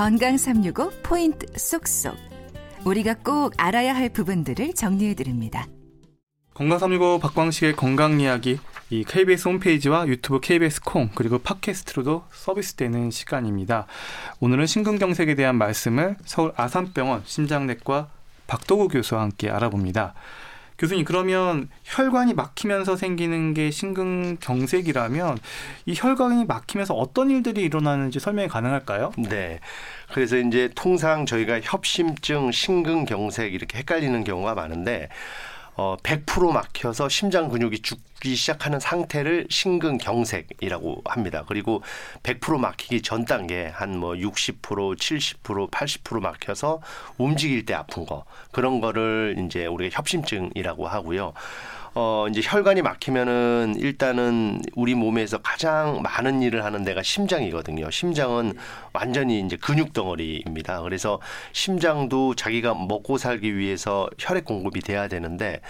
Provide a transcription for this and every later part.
건강 365 포인트 쏙쏙. 우리가 꼭 알아야 할 부분들을 정리해 드립니다. 건강 365 박광식의 건강 이야기 이 KBS 홈페이지와 유튜브 KBS 콩 그리고 팟캐스트로도 서비스되는 시간입니다. 오늘은 심근경색에 대한 말씀을 서울 아산병원 심장내과 박도구 교수와 함께 알아봅니다. 교수님 그러면 혈관이 막히면서 생기는 게 심근경색이라면 이 혈관이 막히면서 어떤 일들이 일어나는지 설명이 가능할까요? 네. 그래서 이제 통상 저희가 협심증, 심근경색 이렇게 헷갈리는 경우가 많은데 어, 100% 막혀서 심장 근육이 죽기 시작하는 상태를 심근경색이라고 합니다. 그리고 100% 막히기 전 단계 한 뭐 60%, 70%, 80% 막혀서 움직일 때 아픈 거 그런 거를 이제 우리가 협심증이라고 하고요. 어, 이제 혈관이 막히면은 일단은 우리 몸에서 가장 많은 일을 하는 데가 심장이거든요. 심장은 완전히 이제 근육 덩어리입니다. 그래서 심장도 자기가 먹고 살기 위해서 혈액 공급이 돼야 되는데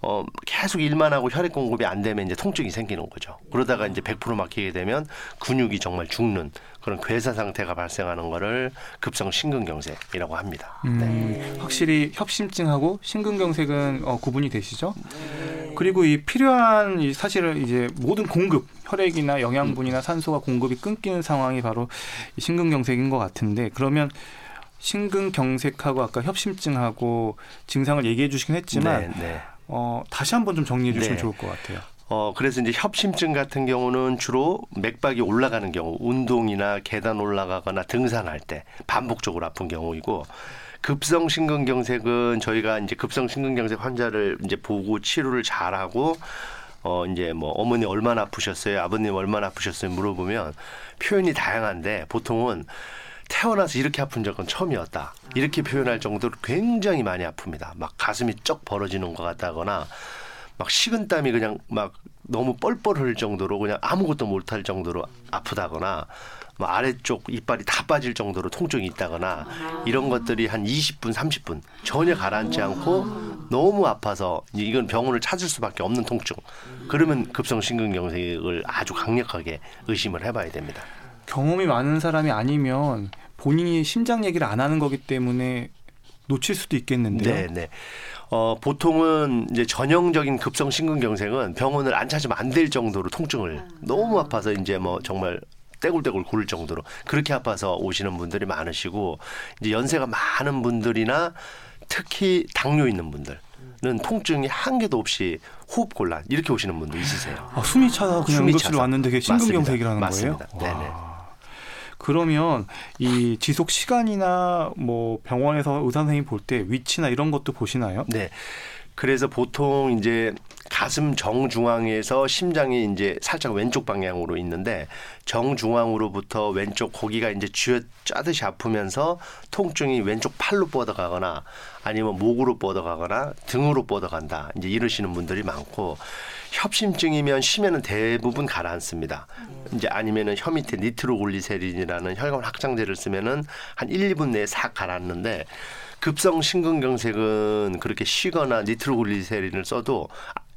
어, 계속 일만 하고 혈액 공급이 안 되면 이제 통증이 생기는 거죠. 그러다가 이제 100% 막히게 되면 근육이 정말 죽는 그런 괴사 상태가 발생하는 거를 급성 심근경색이라고 합니다. 음, 네. 확실히 협심증하고 심근경색은 어, 구분이 되시죠? 네. 그리고 이 필요한 이 사실은 이제 모든 공급 혈액이나 영양분이나 산소가 공급이 끊기는 상황이 바로 이 심근경색인 것 같은데 그러면 심근경색하고 아까 협심증하고 증상을 얘기해 주시긴 했지만 네, 네. 어, 다시 한번 좀 정리해 주시면 네. 좋을 것 같아요. 어, 그래서 이제 협심증 같은 경우는 주로 맥박이 올라가는 경우, 운동이나 계단 올라가거나 등산할 때 반복적으로 아픈 경우이고, 급성 심근경색은 저희가 이제 급성 심근경색 환자를 이제 보고 치료를 잘하고, 어, 이제 뭐 어머니 얼마나 아프셨어요? 아버님 얼마나 아프셨어요? 물어보면 표현이 다양한데 보통은 태어나서 이렇게 아픈 적은 처음이었다. 이렇게 표현할 정도로 굉장히 많이 아픕니다. 막 가슴이 쩍 벌어지는 것 같다거나 막 식은땀이 그냥 막 너무 뻘뻘 흘 정도로 그냥 아무것도 못할 정도로 아프다거나 뭐 아래쪽 이빨이 다 빠질 정도로 통증이 있다거나 이런 것들이 한 20분, 30분 전혀 가라앉지 않고 너무 아파서 이건 병원을 찾을 수밖에 없는 통증. 그러면 급성 심근경색을 아주 강력하게 의심을 해봐야 됩니다. 경험이 많은 사람이 아니면 본인이 심장 얘기를 안 하는 거기 때문에 놓칠 수도 있겠는데요. 네, 네. 어, 보통은 이제 전형적인 급성 심근경색은 병원을 안 찾으면 안 될 정도로 통증을 너무 아파서 이제 뭐 정말 떼굴떼굴 구를 정도로 그렇게 아파서 오시는 분들이 많으시고 이제 연세가 많은 분들이나 특히 당뇨 있는 분들 는 통증이 한 개도 없이 호흡 곤란 이렇게 오시는 분도 있으세요. 아, 숨이 차서 그냥 응급실 왔는데 그게 심근경색이라는 맞습니다. 거예요? 맞습니다. 네네. 그러면 이 지속 시간이나 뭐 병원에서 의사 선생님 볼 때 위치나 이런 것도 보시나요? 네. 그래서 보통 이제 가슴 정중앙에서 심장이 이제 살짝 왼쪽 방향으로 있는데 정중앙으로부터 왼쪽 고기가 이제 쥐어 짜듯이 아프면서 통증이 왼쪽 팔로 뻗어가거나 아니면 목으로 뻗어가거나 등으로 뻗어간다. 이제 이러시는 분들이 많고 협심증이면 심해는 대부분 가라앉습니다. 이제 아니면은 혀 밑에 니트로글리세린이라는 혈관 확장제를 쓰면은 한 1, 2분 내에 싹 가라앉는데 급성 심근경색은 그렇게 쉬거나 니트로글리세린을 써도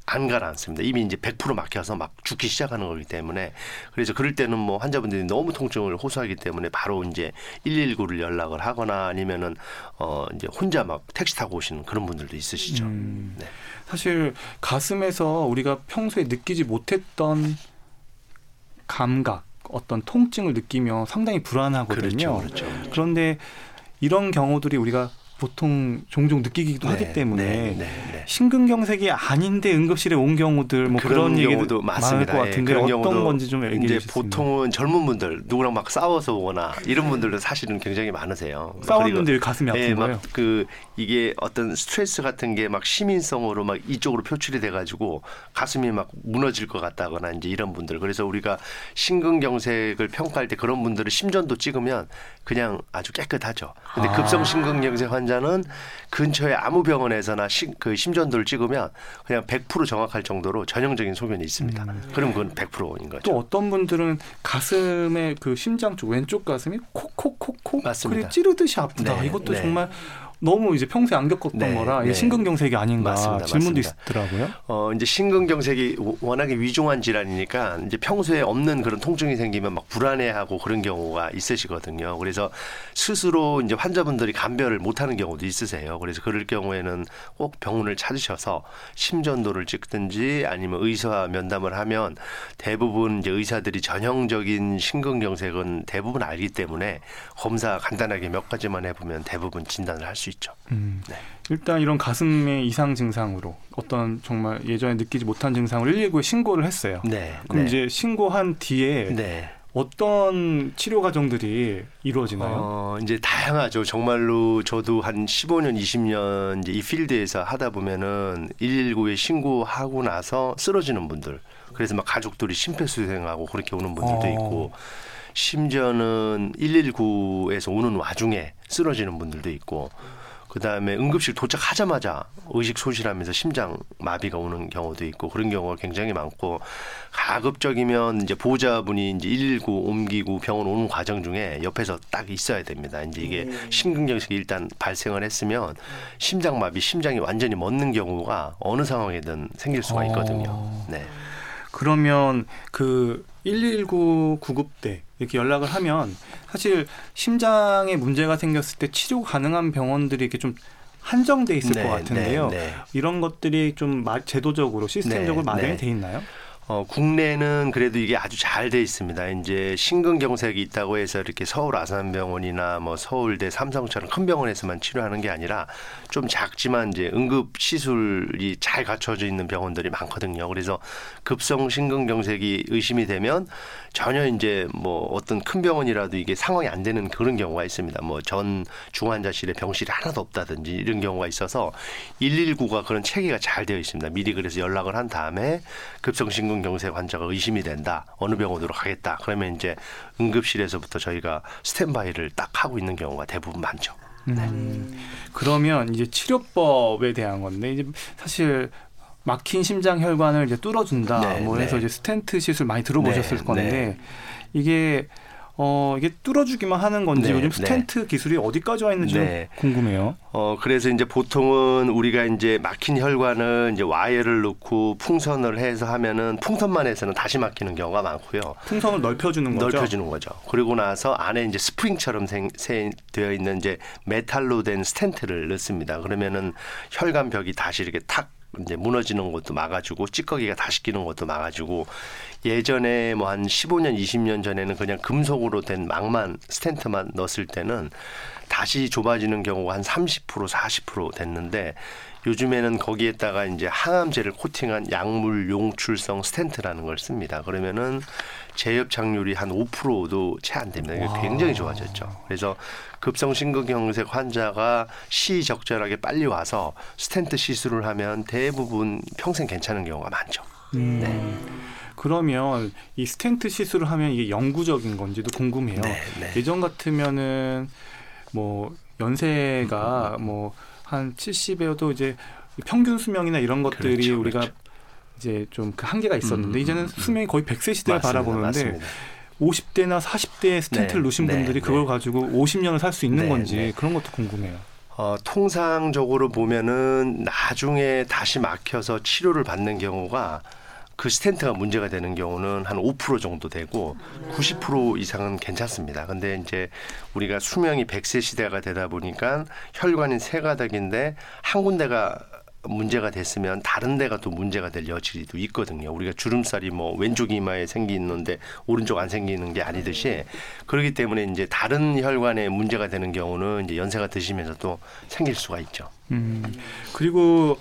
안 가라앉습니다. 이미 이제 100% 막혀서 막 죽기 시작하는 거기 때문에 그래서 그럴 때는 뭐 환자분들이 너무 통증을 호소하기 때문에 바로 이제 119를 연락을 하거나 아니면은 어 이제 혼자 막 택시 타고 오시는 그런 분들도 있으시죠. 음, 네. 사실 가슴에서 우리가 평소에 느끼지 못했던 감각, 어떤 통증을 느끼며 상당히 불안하거든요. 그렇죠, 그렇죠. 그런데 이런 경우들이 우리가 보통 종종 느끼기도 네, 하기 때문에 네, 네, 네, 심근경색이 아닌데 응급실에 온 경우들 뭐 그런, 그런 얘기도 많을 것 예, 같은데 네, 어떤 건지 좀 얘기해 주세요. 보통은 젊은 분들 누구랑 막 싸워서 오거나 이런 분들도 사실은 굉장히 많으세요. 싸웠는데 가슴이 아픈 예, 거예요. 그 이게 어떤 스트레스 같은 게 막 시민성으로 막 이쪽으로 표출이 돼가지고 가슴이 막 무너질 것 같다거나 이제 이런 분들 그래서 우리가 심근경색을 평가할 때 그런 분들을 심전도 찍으면 그냥 아주 깨끗하죠. 근데 아. 급성 심근경색 환자 환자는 근처에 아무 병원에서나 시, 그 심전도를 찍으면 그냥 100% 정확할 정도로 전형적인 소견이 있습니다. 음. 그럼 그건 100%인 거죠. 또 어떤 분들은 가슴에 그 심장 쪽 왼쪽 가슴이 콕콕콕콕 맞습니다. 찌르듯이 아프다. 네, 이것도 네. 정말 너무 이제 평소에 안 겪었던 네, 거라 네. 심근경색이 아닌가 맞습니다, 질문도 맞습니다. 있더라고요. 어 이제 심근경색이 워- 워낙에 위중한 질환이니까 이제 평소에 없는 그런 통증이 생기면 막 불안해하고 그런 경우가 있으시거든요. 그래서 스스로 이제 환자분들이 감별을 못하는 경우도 있으세요. 그래서 그럴 경우에는 꼭 병원을 찾으셔서 심전도를 찍든지 아니면 의사와 면담을 하면 대부분 이제 의사들이 전형적인 심근경색은 대부분 알기 때문에 검사 간단하게 몇 가지만 해보면 대부분 진단을 할 수 있 죠. 음. 네. 일단 이런 가슴의 이상 증상으로 어떤 정말 예전에 느끼지 못한 증상을 119에 신고를 했어요. 네. 그럼 네. 이제 신고한 뒤에 네. 어떤 치료 과정들이 이루어지나요? 어, 이제 다양하죠. 정말로 저도 한 15년, 20년 이제 이 필드에서 하다 보면은 119에 신고하고 나서 쓰러지는 분들. 그래서 막 가족들이 심폐소생하고 그렇게 오는 분들도 어. 있고 심지어는 119에서 오는 와중에 쓰러지는 분들도 있고 그다음에 응급실 도착하자마자 의식 소실하면서 심장 마비가 오는 경우도 있고 그런 경우가 굉장히 많고 가급적이면 이제 보호자분이 이제 119 옮기고 병원 오는 과정 중에 옆에서 딱 있어야 됩니다. 이제 이게 심근경색이 일단 발생을 했으면 심장 마비, 심장이 완전히 멎는 경우가 어느 상황이든 생길 수가 있거든요. 어. 네. 그러면 그 119 구급대 이렇게 연락을 하면 사실 심장에 문제가 생겼을 때 치료 가능한 병원들이 이렇게 좀 한정돼 있을 네, 것 같은데요. 네, 네. 이런 것들이 좀 마- 제도적으로 시스템적으로 네, 마련이 네. 돼 있나요? 어, 국내는 그래도 이게 아주 잘 돼 있습니다. 이제 심근경색이 있다고 해서 이렇게 서울 아산병원이나 뭐 서울대 삼성처럼 큰 병원에서만 치료하는 게 아니라 좀 작지만 이제 응급 시술이 잘 갖춰져 있는 병원들이 많거든요. 그래서 급성 심근경색이 의심이 되면 전혀 이제 뭐 어떤 큰 병원이라도 이게 상황이 안 되는 그런 경우가 있습니다. 뭐 전 중환자실에 병실이 하나도 없다든지 이런 경우가 있어서 119가 그런 체계가 잘 되어 있습니다. 미리 그래서 연락을 한 다음에 급성 심근 경색 환자가 의심이 된다. 어느 병원으로 가겠다. 그러면 이제 응급실에서부터 저희가 스탠바이를 딱 하고 있는 경우가 대부분 많죠. 음, 그러면 이제 치료법에 대한 건데 이제 사실 막힌 심장 혈관을 이제 뚫어준다. 네, 뭐 해서 네. 이제 스텐트 시술 많이 들어보셨을 네, 건데 네. 이게 어 이게 뚫어주기만 하는 건지 네, 요즘 네. 스텐트 기술이 어디까지 와 있는지 좀 네. 궁금해요. 어 그래서 이제 보통은 우리가 이제 막힌 혈관을 이제 와이어를 넣고 풍선을 해서 하면은 풍선만 해서는 다시 막히는 경우가 많고요. 풍선을 넓혀주는 거죠. 넓혀주는 거죠. 그리고 나서 안에 이제 스프링처럼 생, 세, 되어 있는 이제 메탈로 된 스텐트를 넣습니다. 그러면은 혈관 벽이 다시 이렇게 탁 이제 무너지는 것도 막아주고 찌꺼기가 다시 끼는 것도 막아주고 예전에 뭐 한 15년, 20년 전에는 그냥 금속으로 된 망만 스텐트만 넣었을 때는 다시 좁아지는 경우가 한 30% 40% 됐는데 요즘에는 거기에다가 이제 항암제를 코팅한 약물 용출성 스텐트라는 걸 씁니다. 그러면은 재협착률이 한 5%도 채 안 됩니다. 이게 와. 굉장히 좋아졌죠. 그래서 급성 심근경색 환자가 시의적절하게 빨리 와서 스텐트 시술을 하면 대부분 평생 괜찮은 경우가 많죠. 음, 그러면 이 스텐트 시술을 하면 이게 영구적인 건지도 궁금해요. 네, 네. 예전 같으면은 뭐 연세가 뭐 한 70에도 이제 평균 수명이나 이런 것들이 그렇죠, 우리가 그렇죠. 이제 좀 그 한계가 있었는데 음, 이제는 음, 수명이 거의 100세 시대를 맞습니다. 바라보는데 맞습니다. 50대나 40대에 스텐트를 네, 놓으신 네, 분들이 네. 그걸 가지고 50년을 살 수 있는 네, 건지 네. 그런 것도 궁금해요. 어, 통상적으로 보면은 나중에 다시 막혀서 치료를 받는 경우가 그 스텐트가 문제가 되는 경우는 한 5% 정도 되고 90% 이상은 괜찮습니다. 근데 이제 우리가 수명이 100세 시대가 되다 보니까 혈관이 세 가닥인데 한 군데가 문제가 됐으면 다른 데가 또 문제가 될 여지도 있거든요. 우리가 주름살이 뭐 왼쪽 이마에 생기는데 오른쪽 안 생기는 게 아니듯이 그렇기 때문에 이제 다른 혈관에 문제가 되는 경우는 이제 연세가 드시면서 또 생길 수가 있죠. 음, 그리고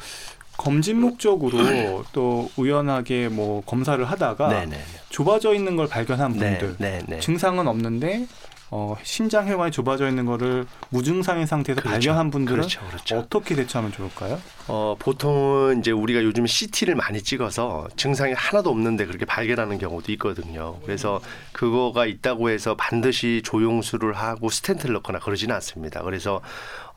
검진 목적으로 또 우연하게 뭐 검사를 하다가 네네. 좁아져 있는 걸 발견한 네, 분들 네, 네. 증상은 없는데 어, 심장 혈관이 좁아져 있는 거를 무증상인 상태에서 그렇죠. 발견한 분들은 그렇죠, 그렇죠. 어떻게 대처하면 좋을까요? 어, 보통은 이제 우리가 요즘 CT를 많이 찍어서 증상이 하나도 없는데 그렇게 발견하는 경우도 있거든요. 그래서 그거가 있다고 해서 반드시 조용수를 하고 스텐트를 넣거나 그러지는 않습니다. 그래서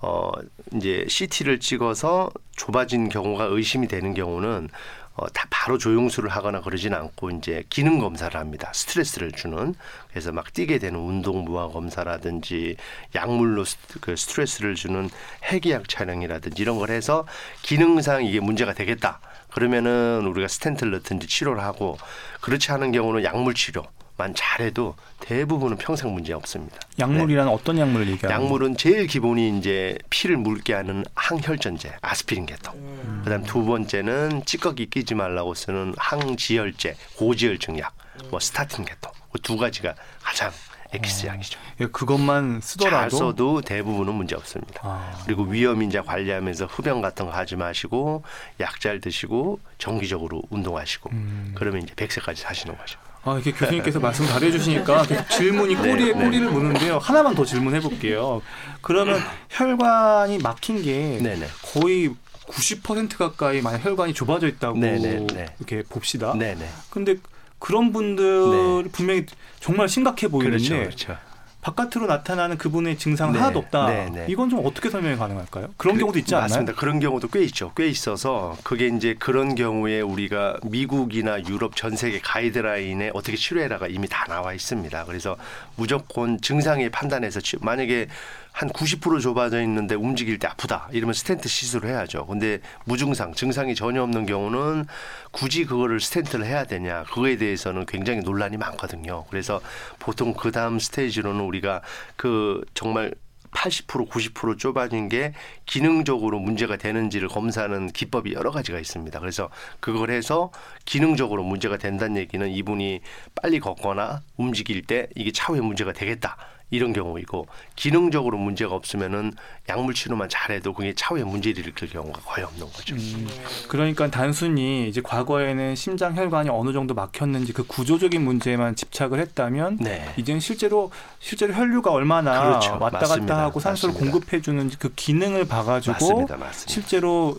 어, 이제 CT를 찍어서 좁아진 경우가 의심이 되는 경우는 어, 다 바로 조영수를 하거나 그러진 않고 이제 기능 검사를 합니다. 스트레스를 주는 그래서 막 뛰게 되는 운동 무화 검사라든지 약물로 스, 그 스트레스를 주는 핵의학 촬영이라든지 이런 걸 해서 기능상 이게 문제가 되겠다. 그러면은 우리가 스텐트를 넣든지 치료를 하고 그렇지 않은 경우는 약물 치료. 만 잘해도 대부분은 평생 문제 없습니다. 약물이란 네. 어떤 약물을 얘기하는? 약물은 제일 기본이 이제 피를 묽게 하는 항혈전제, 아스피린 계통. 음. 그다음 두 번째는 찌꺼기 끼지 말라고 쓰는 항지혈제, 고지혈증 약, 뭐 스타틴 계통. 그 두 가지가 가장 엑기스 약이죠. 예, 그것만 쓰더라도 잘 써도 대부분은 문제 없습니다. 아. 그리고 위험 인자 관리하면서 흡연 같은 거 하지 마시고 약 잘 드시고 정기적으로 운동하시고 음. 그러면 이제 100세까지 사시는 거죠. 아, 이렇게 교수님께서 말씀 잘해 주시니까 질문이 꼬리에 네, 네. 꼬리를 무는데요. 하나만 더 질문해 볼게요. 그러면 혈관이 막힌 게 네, 네. 거의 90% 가까이 만약 혈관이 좁아져 있다고 네. 이렇게 봅시다. 네네. 근데 그런 분들 네. 분명히 정말 심각해 보이는데 그렇죠, 그렇죠. 바깥으로 나타나는 그분의 증상 네, 하나도 없다. 네, 네. 이건 좀 어떻게 설명이 가능할까요? 그런 그, 경우도 있지 않나요? 맞습니다. 그런 경우도 꽤 있죠. 꽤 있어서 그게 이제 그런 경우에 우리가 미국이나 유럽 전 세계 가이드라인에 어떻게 치료해라가 이미 다 나와 있습니다. 그래서 무조건 증상에 판단해서 만약에 한 90% 좁아져 있는데 움직일 때 아프다 이러면 스텐트 시술을 해야죠. 근데 무증상 증상이 전혀 없는 경우는 굳이 그거를 스텐트를 해야 되냐 그거에 대해서는 굉장히 논란이 많거든요. 그래서 보통 그 다음 스테이지로는 우리가 그 정말 80% 90% 좁아진 게 기능적으로 문제가 되는지를 검사하는 기법이 여러 가지가 있습니다. 그래서 그걸 해서 기능적으로 문제가 된다는 얘기는 이분이 빨리 걷거나 움직일 때 이게 차후에 문제가 되겠다. 이런 경우이고 기능적으로 문제가 없으면은 약물 치료만 잘해도 그게 차후에 문제를 일으킬 경우가 거의 없는 거죠. 음, 그러니까 단순히 이제 과거에는 심장 혈관이 어느 정도 막혔는지 그 구조적인 문제만 집착을 했다면 네. 이제는 실제로 실제로 혈류가 얼마나 그렇죠. 왔다 갔다 하고 산소를 공급해 주는지 그 기능을 봐가지고 맞습니다. 맞습니다. 실제로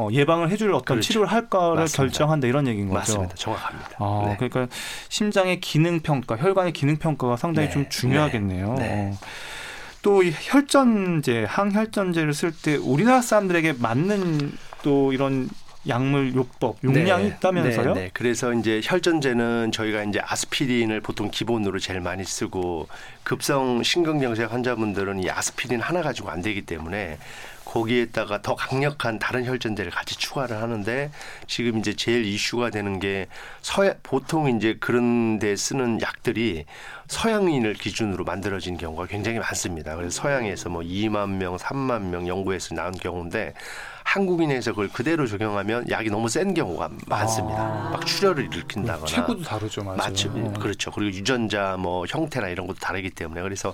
어, 예방을 해줄 어떤 그렇죠. 치료를 할까를 맞습니다. 결정한다 이런 얘기인 거죠. 맞습니다. 정확합니다. 아, 네. 그러니까 심장의 기능 평가, 혈관의 기능 평가가 상당히 네. 좀 중요하겠네요. 네. 네. 또 혈전제, 항혈전제를 쓸 때 우리나라 사람들에게 맞는 또 이런 약물 요법 용량이 네, 있다면서요? 네, 네. 그래서 이제 혈전제는 저희가 이제 아스피린을 보통 기본으로 제일 많이 쓰고 급성 심근경색 환자분들은 이 아스피린 하나 가지고 안 되기 때문에 거기에다가 더 강력한 다른 혈전제를 같이 추가를 하는데 지금 이제 제일 이슈가 되는 게 서양 보통 이제 그런 데 쓰는 약들이 서양인을 기준으로 만들어진 경우가 굉장히 많습니다. 그래서 서양에서 뭐 2만 명, 3만 명 연구에서 나온 경우인데 한국인에서 그걸 그대로 적용하면 약이 너무 센 경우가 많습니다. 아. 막 출혈을 일으킨다거나. 체구도 다르죠, 맞아요. 맞죠. 어. 그렇죠. 그리고 유전자 뭐 형태나 이런 것도 다르기 때문에 그래서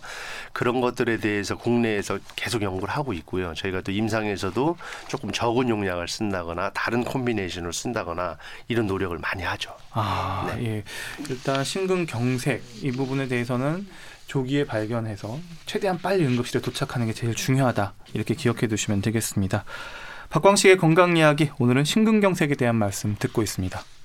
그런 것들에 대해서 국내에서 계속 연구를 하고 있고요. 저희가 또 임상에서도 조금 적은 용량을 쓴다거나 다른 콤비네이션을 쓴다거나 이런 노력을 많이 하죠. 아, 네. 예. 일단 심근경색 이 부분에 대해서는 조기에 발견해서 최대한 빨리 응급실에 도착하는 게 제일 중요하다. 이렇게 기억해 두시면 되겠습니다. 박광식의 건강 이야기 오늘은 심근경색에 대한 말씀 듣고 있습니다.